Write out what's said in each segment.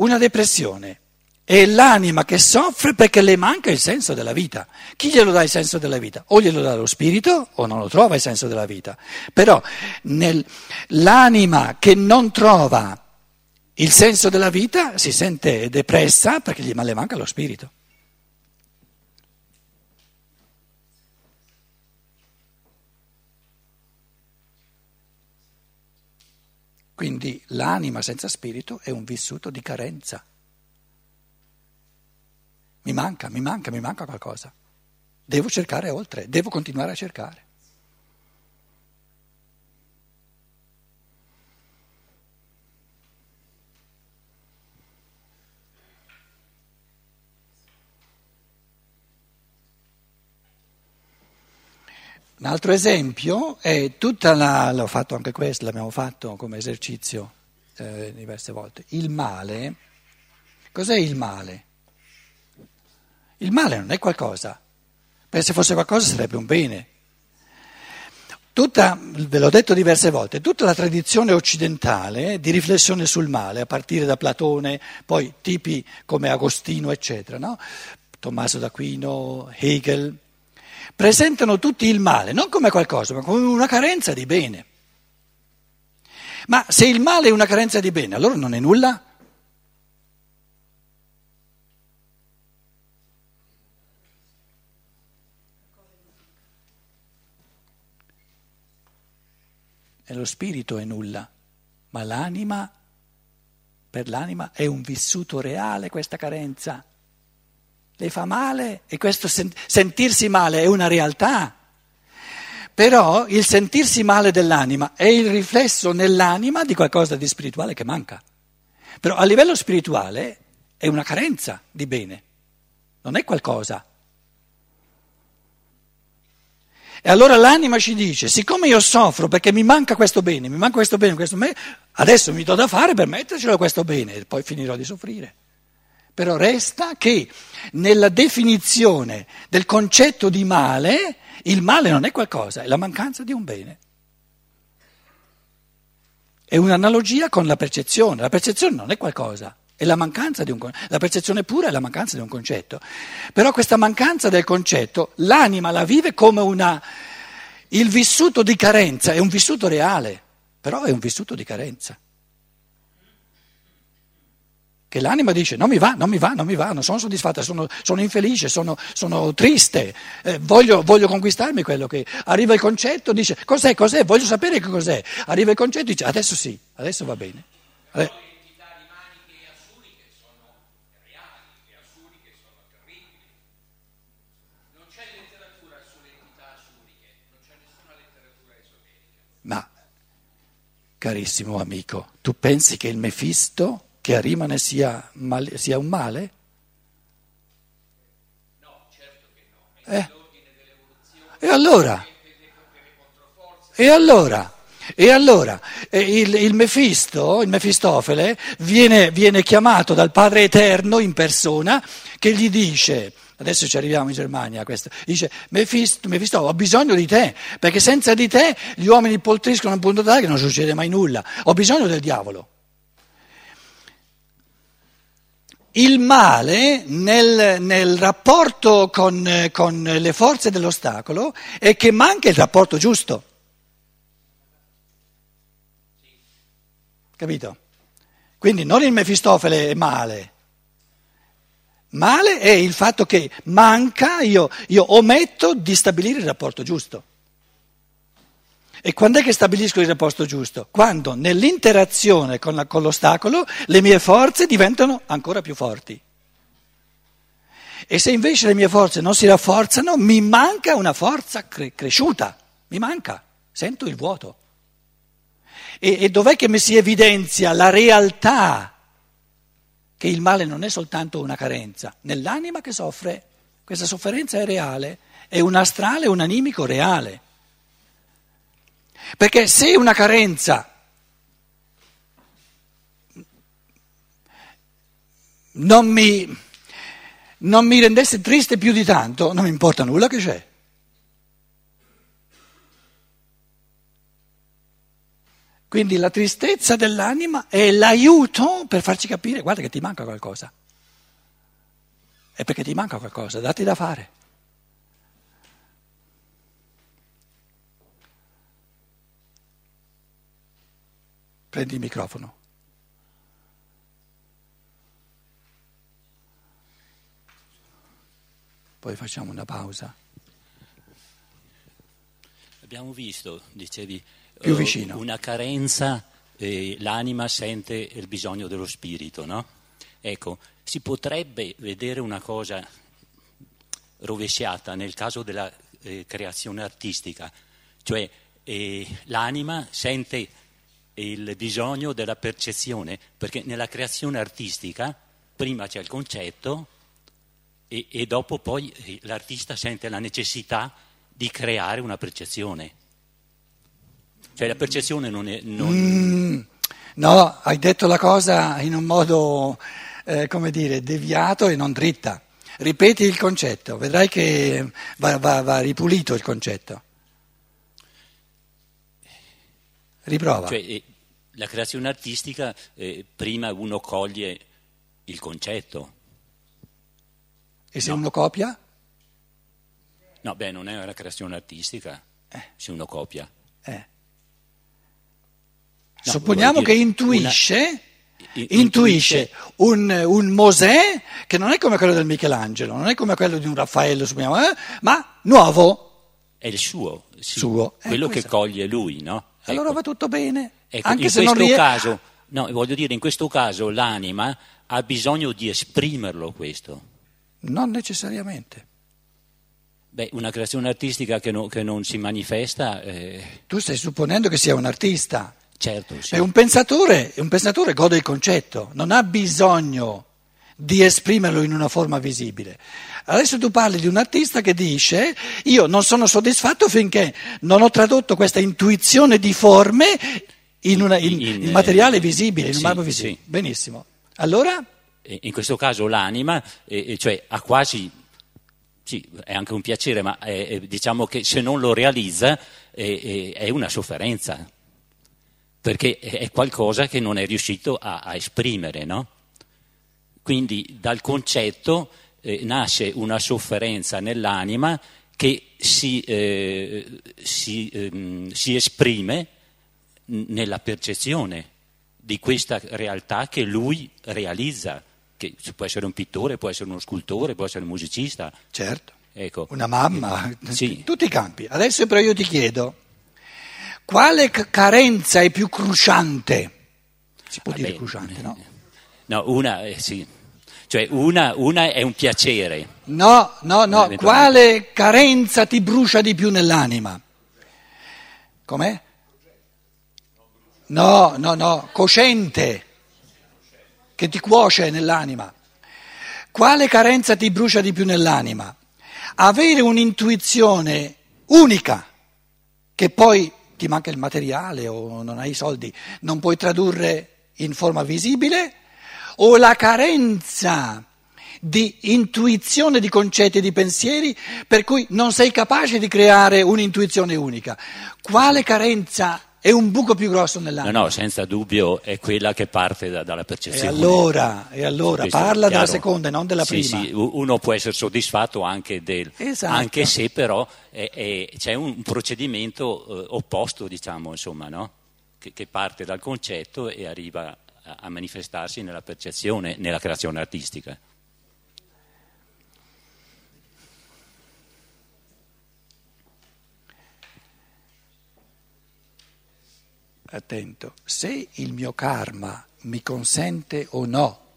una depressione è l'anima che soffre perché le manca il senso della vita. Chi glielo dà il senso della vita? O glielo dà lo spirito o non lo trova il senso della vita. Però nel, l'anima che non trova il senso della vita si sente depressa perché gli le manca lo spirito. Quindi l'anima senza spirito è un vissuto di carenza. Mi manca, mi manca, mi manca qualcosa. Devo cercare oltre, devo continuare a cercare. Un altro esempio è tutta la, l'ho fatto anche questo, l'abbiamo fatto come esercizio eh, diverse volte, il male. Cos'è il male? Il male non è qualcosa, perché se fosse qualcosa sarebbe un bene. Tutta, ve l'ho detto diverse volte, tutta la tradizione occidentale di riflessione sul male, a partire da Platone, poi tipi come Agostino, eccetera, no? Tommaso d'Aquino, Hegel, presentano tutti il male, non come qualcosa, ma come una carenza di bene. Ma se il male è una carenza di bene, allora non è nulla? e lo spirito è nulla, ma l'anima, per l'anima è un vissuto reale questa carenza. Le fa male e questo sentirsi male è una realtà. Però il sentirsi male dell'anima è il riflesso nell'anima di qualcosa di spirituale che manca. Però a livello spirituale è una carenza di bene, non è qualcosa. E allora l'anima ci dice, siccome io soffro perché mi manca questo bene, mi manca questo bene, questo bene, adesso mi do da fare per mettercelo questo bene e poi finirò di soffrire. Però resta che nella definizione del concetto di male, il male non è qualcosa, è la mancanza di un bene. È un'analogia con la percezione, la percezione non è qualcosa, è la mancanza di un concetto, la percezione pura è la mancanza di un concetto. Però questa mancanza del concetto l'anima la vive come una... Il vissuto di carenza è un vissuto reale, però è un vissuto di carenza. Che l'anima dice non mi va, non mi va, non mi va, non sono soddisfatta, sono, sono infelice, sono, sono triste, eh, voglio, voglio, conquistarmi quello che... Arriva il concetto, dice cos'è, cos'è, voglio sapere che cos'è. Arriva il concetto dice adesso sì, adesso va bene. Eh. Carissimo amico, tu pensi che il Mefisto che a Rimane sia, male, sia un male? No, certo che no. Eh? E allora? E allora? E allora il, il, Mefisto, il Mefistofele, viene, viene chiamato dal Padre Eterno in persona che gli dice Adesso ci arriviamo in Germania questo. Dice, Mefisto, Mefisto, ho bisogno di te, perché senza di te gli uomini poltriscono a un punto tale che non succede mai nulla. Ho bisogno del diavolo. Il male nel, nel rapporto con, con le forze dell'ostacolo è che manca il rapporto giusto. Capito? Quindi non il Mefistofele è male, Male è il fatto che manca, io, io ometto di stabilire il rapporto giusto. E quando è che stabilisco il rapporto giusto? Quando nell'interazione con, la, con, l'ostacolo le mie forze diventano ancora più forti. E se invece le mie forze non si rafforzano, mi manca una forza cre- cresciuta, mi manca, sento il vuoto. E, e dov'è che mi si evidenzia la realtà che il male non è soltanto una carenza, nell'anima che soffre, questa sofferenza è reale, è un astrale, un animico reale. Perché se una carenza non mi, non mi rendesse triste più di tanto, non mi importa nulla che c'è. Quindi la tristezza dell'anima è l'aiuto per farci capire, guarda che ti manca qualcosa. È perché ti manca qualcosa, dati da fare. Prendi il microfono. Poi facciamo una pausa. Abbiamo visto, dicevi, Più eh, vicino. una carenza, eh, l'anima sente il bisogno dello spirito, no? Ecco, si potrebbe vedere una cosa rovesciata nel caso della eh, creazione artistica, cioè eh, l'anima sente il bisogno della percezione, perché nella creazione artistica prima c'è il concetto e, e dopo poi l'artista sente la necessità di creare una percezione. Cioè la percezione non è... non- Mm, no, hai detto la cosa in un modo, eh, come dire, deviato e non dritta. Ripeti il concetto, vedrai che va, va- va ripulito il concetto. Riprova. Cioè, eh, la creazione artistica, eh, prima uno coglie il concetto. e se no. uno copia? No, beh, non è una creazione artistica se uno copia. Eh. No, Supponiamo che intuisce, I- intuisce un, un Mosè che non è come quello del Michelangelo, non è come quello di un Raffaello, supponiamo, eh, ma nuovo. È il suo, sì, Suo, eh, quello che coglie lui, no? Allora Ecco. va tutto bene. Ecco, Anche in se non questo rie- caso, no, voglio dire, in questo caso l'anima ha bisogno di esprimerlo questo. Non necessariamente. Beh, una creazione artistica che, no- che non si manifesta, eh, Tu stai supponendo che sia un artista. certo, sì. È un pensatore, un pensatore gode il concetto, non ha bisogno di esprimerlo in una forma visibile. Adesso tu parli di un artista che dice io non sono soddisfatto finché non ho tradotto questa intuizione di forme in, una- in- In- in materiale eh, visibile, in un sì, marmo visibile. sì. Benissimo. Allora, in questo caso l'anima, eh, eh, cioè, ha quasi, sì, è anche un piacere, ma è- diciamo che se non lo realizza eh, eh, è una sofferenza, perché è è qualcosa che non è riuscito a, a esprimere, no? Quindi dal concetto eh, nasce una sofferenza nell'anima che si, eh, si, ehm, si esprime nella percezione di questa realtà che lui realizza, che può essere un pittore, può essere uno scultore, può essere un musicista. certo, Ecco. una mamma, Sì. tutti i campi. Adesso però io ti chiedo, quale carenza è più cruciante? Si può dire Vabbè, cruciante, no? No, una, eh, sì. Cioè una, una è un piacere, No, no, no, quale carenza ti brucia di più nell'anima? Com'è? No, no, no, cosciente, che ti cuoce nell'anima. Quale carenza ti brucia di più nell'anima? Avere un'intuizione unica, che poi ti manca il materiale o non hai i soldi, non puoi tradurre in forma visibile, o la carenza di intuizione di concetti e di pensieri per cui non sei capace di creare un'intuizione unica. Quale carenza è un buco più grosso no, nell'anima? no, senza dubbio è quella che parte da- dalla E percezione. allora, e allora Questo è parla della seconda e non della Sì, prima. sì, uno può essere soddisfatto anche del... Esatto. Anche se però è- è- c'è un procedimento eh, opposto, diciamo, insomma, no? Che, che parte dal concetto e arriva a, manifestarsi nella percezione, nella creazione artistica. attento, se il mio karma mi consente o no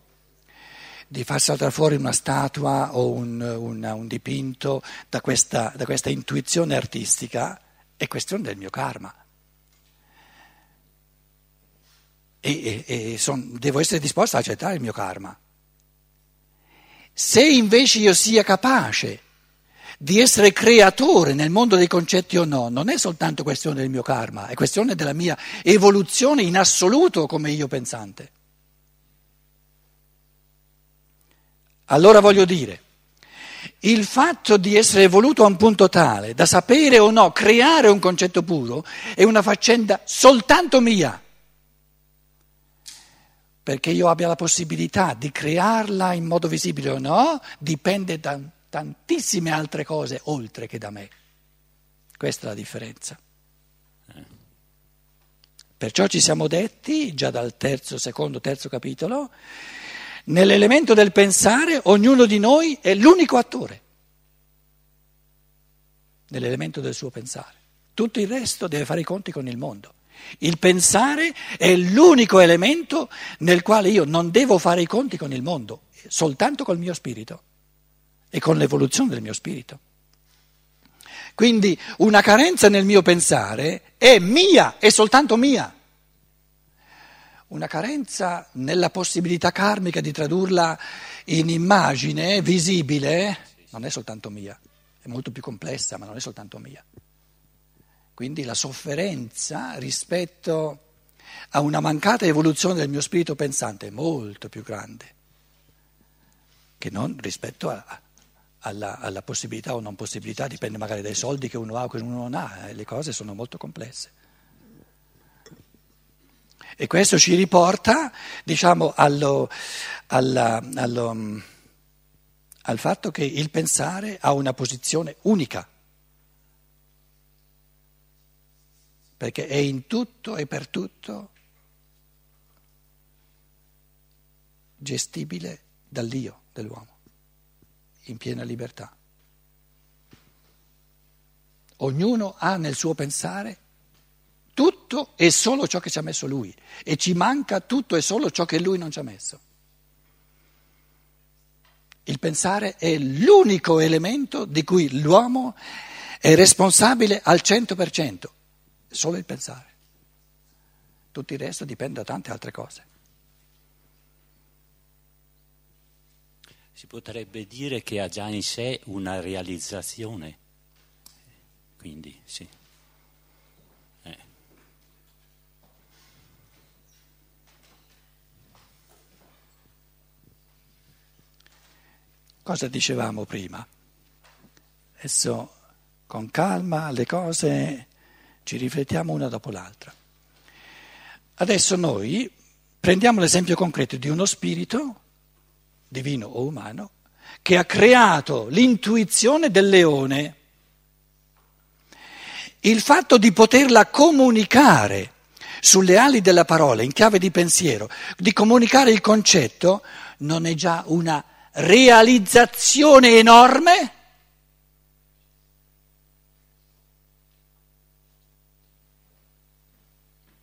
di far saltare fuori una statua o un, una- un dipinto da questa, da questa intuizione artistica, è questione del mio karma. E, e- e son- devo essere disposto ad accettare il mio karma. Se invece io sia capace di essere creatore nel mondo dei concetti o no, non è soltanto questione del mio karma, è questione della mia evoluzione in assoluto come io pensante. Allora voglio dire, il fatto di essere evoluto a un punto tale da sapere o no creare un concetto puro è una faccenda soltanto mia. Perché io abbia la possibilità di crearla in modo visibile o no, dipende da tantissime altre cose oltre che da me. Questa è la differenza. Perciò ci siamo detti, già dal terzo, secondo, terzo capitolo, nell'elemento del pensare ognuno di noi è l'unico attore, nell'elemento del suo pensare. Tutto il resto deve fare i conti con il mondo. Il pensare è l'unico elemento nel quale io non devo fare i conti con il mondo, soltanto col mio spirito e con l'evoluzione del mio spirito. Quindi una carenza nel mio pensare è mia, è soltanto mia. Una carenza nella possibilità karmica di tradurla in immagine visibile non è soltanto mia, è molto più complessa, ma non è soltanto mia. Quindi la sofferenza rispetto a una mancata evoluzione del mio spirito pensante è molto più grande che non rispetto a, alla, alla, possibilità o non possibilità, dipende magari dai soldi che uno ha o che uno non ha, eh, le cose sono molto complesse. E questo ci riporta, diciamo, allo, alla, allo, al fatto che il pensare ha una posizione unica, perché è in tutto e per tutto gestibile dall'io dell'uomo in piena libertà. Ognuno ha nel suo pensare tutto e solo ciò che ci ha messo lui e ci manca tutto e solo ciò che lui non ci ha messo. Il pensare è l'unico elemento di cui l'uomo è responsabile al 100%, solo il pensare. Tutto il resto dipende da tante altre cose. Si potrebbe dire che ha già in sé una realizzazione, quindi sì. Eh. Cosa dicevamo prima? Adesso con calma le cose ci riflettiamo una dopo l'altra. Adesso noi prendiamo l'esempio concreto di uno spirito divino o umano, che ha creato l'intuizione del leone. Il fatto di poterla comunicare sulle ali della parola, in chiave di pensiero, di comunicare il concetto, non è già una realizzazione enorme?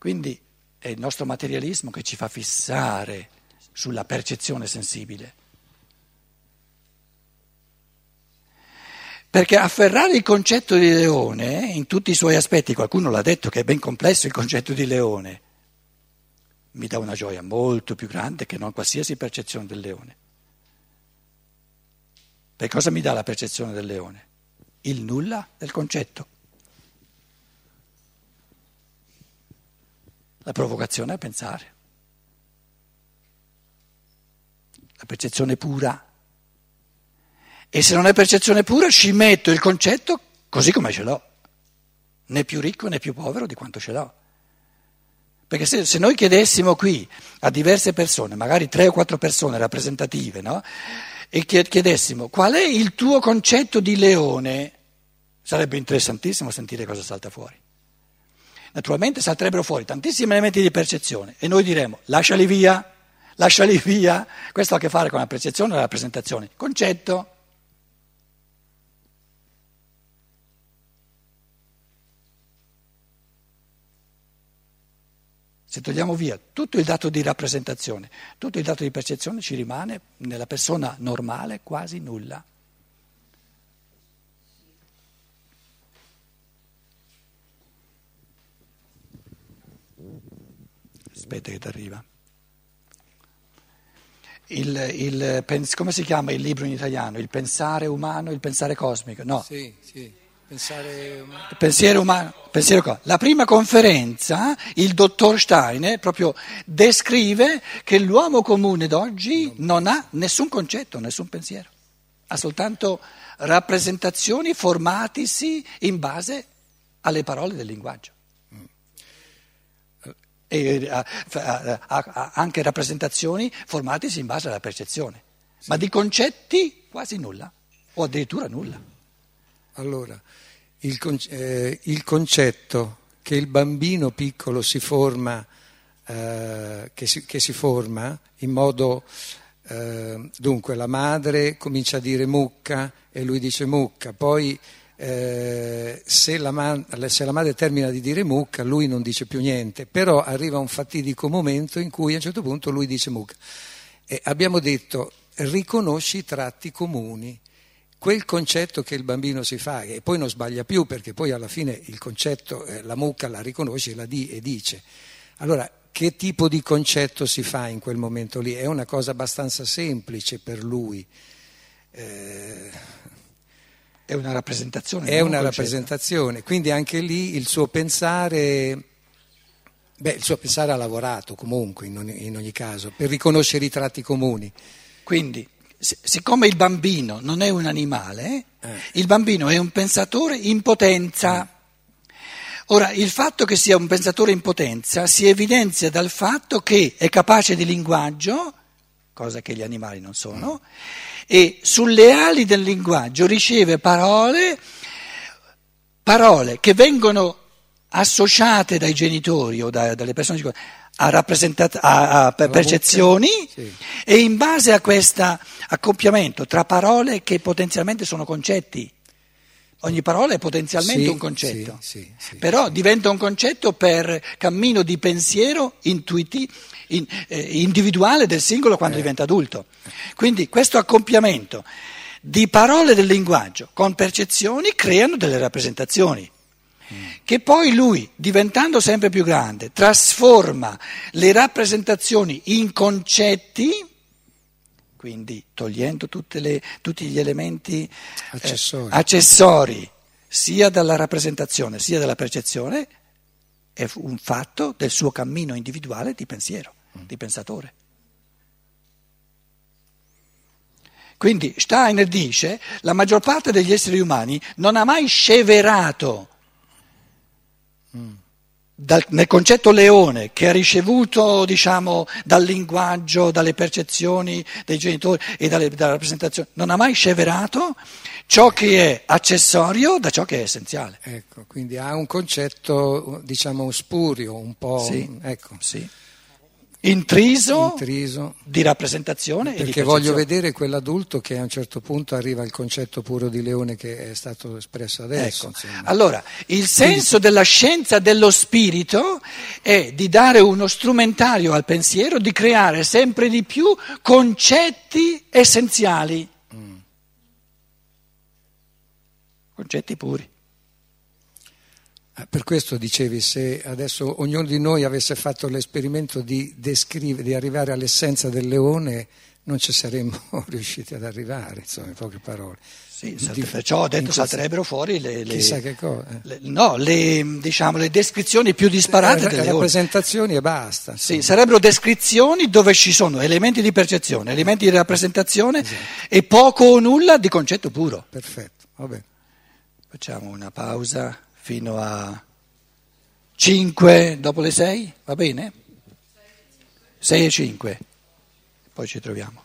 Quindi è il nostro materialismo che ci fa fissare sulla percezione sensibile. Perché afferrare il concetto di leone in tutti i suoi aspetti, qualcuno l'ha detto che è ben complesso il concetto di leone, mi dà una gioia molto più grande che non qualsiasi percezione del leone. Per cosa mi dà la percezione del leone? Il nulla del concetto. La provocazione a pensare. La percezione pura e se non è percezione pura ci metto il concetto così come ce l'ho, né più ricco né più povero di quanto ce l'ho. Perché se, se noi chiedessimo qui a diverse persone, magari tre o quattro persone rappresentative, no? e chiedessimo qual è il tuo concetto di leone, sarebbe interessantissimo sentire cosa salta fuori. Naturalmente salterebbero fuori tantissimi elementi di percezione e noi diremmo lasciali via, lasciali via, questo ha a che fare con la percezione e la rappresentazione. Concetto, Se togliamo via tutto il dato di rappresentazione, tutto il dato di percezione, ci rimane nella persona normale quasi nulla. Aspetta che ti arriva. Il, il, come si chiama il libro in italiano? Il pensare umano, il pensare cosmico? No. Sì, sì. Pensare umano. Pensiero umano, pensiero La prima conferenza, il dottor Steiner proprio descrive che l'uomo comune d'oggi non ha nessun concetto, nessun pensiero, ha soltanto rappresentazioni formatisi in base alle parole del linguaggio. E ha, ha- ha anche rappresentazioni formatesi in base alla percezione, ma di concetti quasi nulla, o addirittura nulla. Allora, il, con- eh, il concetto che il bambino piccolo si forma, eh, che, si, che si forma in modo, eh, dunque la madre comincia a dire mucca e lui dice mucca, poi eh, se, la ma- se la madre termina di dire mucca lui non dice più niente, però arriva un fatidico momento in cui a un certo punto lui dice mucca. E abbiamo detto riconosci i tratti comuni quel concetto che il bambino si fa e poi non sbaglia più perché poi alla fine il concetto, eh, la mucca la riconosce la di e dice. Allora, che tipo di concetto si fa in quel momento lì? È una cosa abbastanza semplice per lui. Eh, È una rappresentazione. è una rappresentazione, quindi anche lì il suo pensare, beh, il suo pensare ha lavorato comunque in ogni, in ogni caso per riconoscere i tratti comuni. Quindi, si- siccome il bambino non è un animale, il bambino è un pensatore in potenza. Ora, il fatto che sia un pensatore in potenza si evidenzia dal fatto che è capace di linguaggio, cosa che gli animali non sono, e sulle ali del linguaggio riceve parole, parole che vengono associate dai genitori o da- dalle persone a, a- a per- percezioni Sì. e in base a questo accoppiamento tra parole che potenzialmente sono concetti. Ogni parola è potenzialmente Sì, un concetto, sì, però diventa un concetto per cammino di pensiero intuiti- in- eh, individuale del singolo quando diventa adulto. Quindi questo accoppiamento di parole del linguaggio con percezioni creano delle rappresentazioni che poi lui, diventando sempre più grande, trasforma le rappresentazioni in concetti, quindi togliendo le- tutti gli elementi eh, Accessori. accessori, sia dalla rappresentazione sia dalla percezione, è un fatto del suo cammino individuale di pensiero, di pensatore. Quindi Steiner dice la maggior parte degli esseri umani non ha mai sceverato dal- nel concetto leone che ha ricevuto diciamo, dal linguaggio, dalle percezioni dei genitori e dalle, dalla rappresentazione, non ha mai sceverato ciò che è accessorio da ciò che è essenziale. Ecco, quindi ha un concetto, diciamo, spurio, un po' Sì. ecco, Sì. Intriso intriso. di rappresentazione e di Perché voglio vedere quell'adulto che a un certo punto arriva al concetto puro di leone che è stato espresso adesso. Ecco. Allora, il senso della scienza dello spirito è di dare uno strumentario al pensiero, di creare sempre di più concetti essenziali. Concetti puri. Eh, Per questo dicevi, se adesso ognuno di noi avesse fatto l'esperimento di, descrivere, di arrivare all'essenza del leone, non ci saremmo riusciti ad arrivare, insomma, in poche parole. Sì, Di- perciò ho detto salterebbero fuori le, le- Chissà che cosa. eh. le- no, le, diciamo, le descrizioni più disparate Eh, del leone. rappresentazioni e basta. Sì, sarebbero descrizioni dove ci sono elementi di percezione, elementi di rappresentazione Esatto. e poco o nulla di concetto puro. Perfetto, va bene. Facciamo una pausa fino a 5 dopo le 6, va bene? 6 e 5, poi ci troviamo.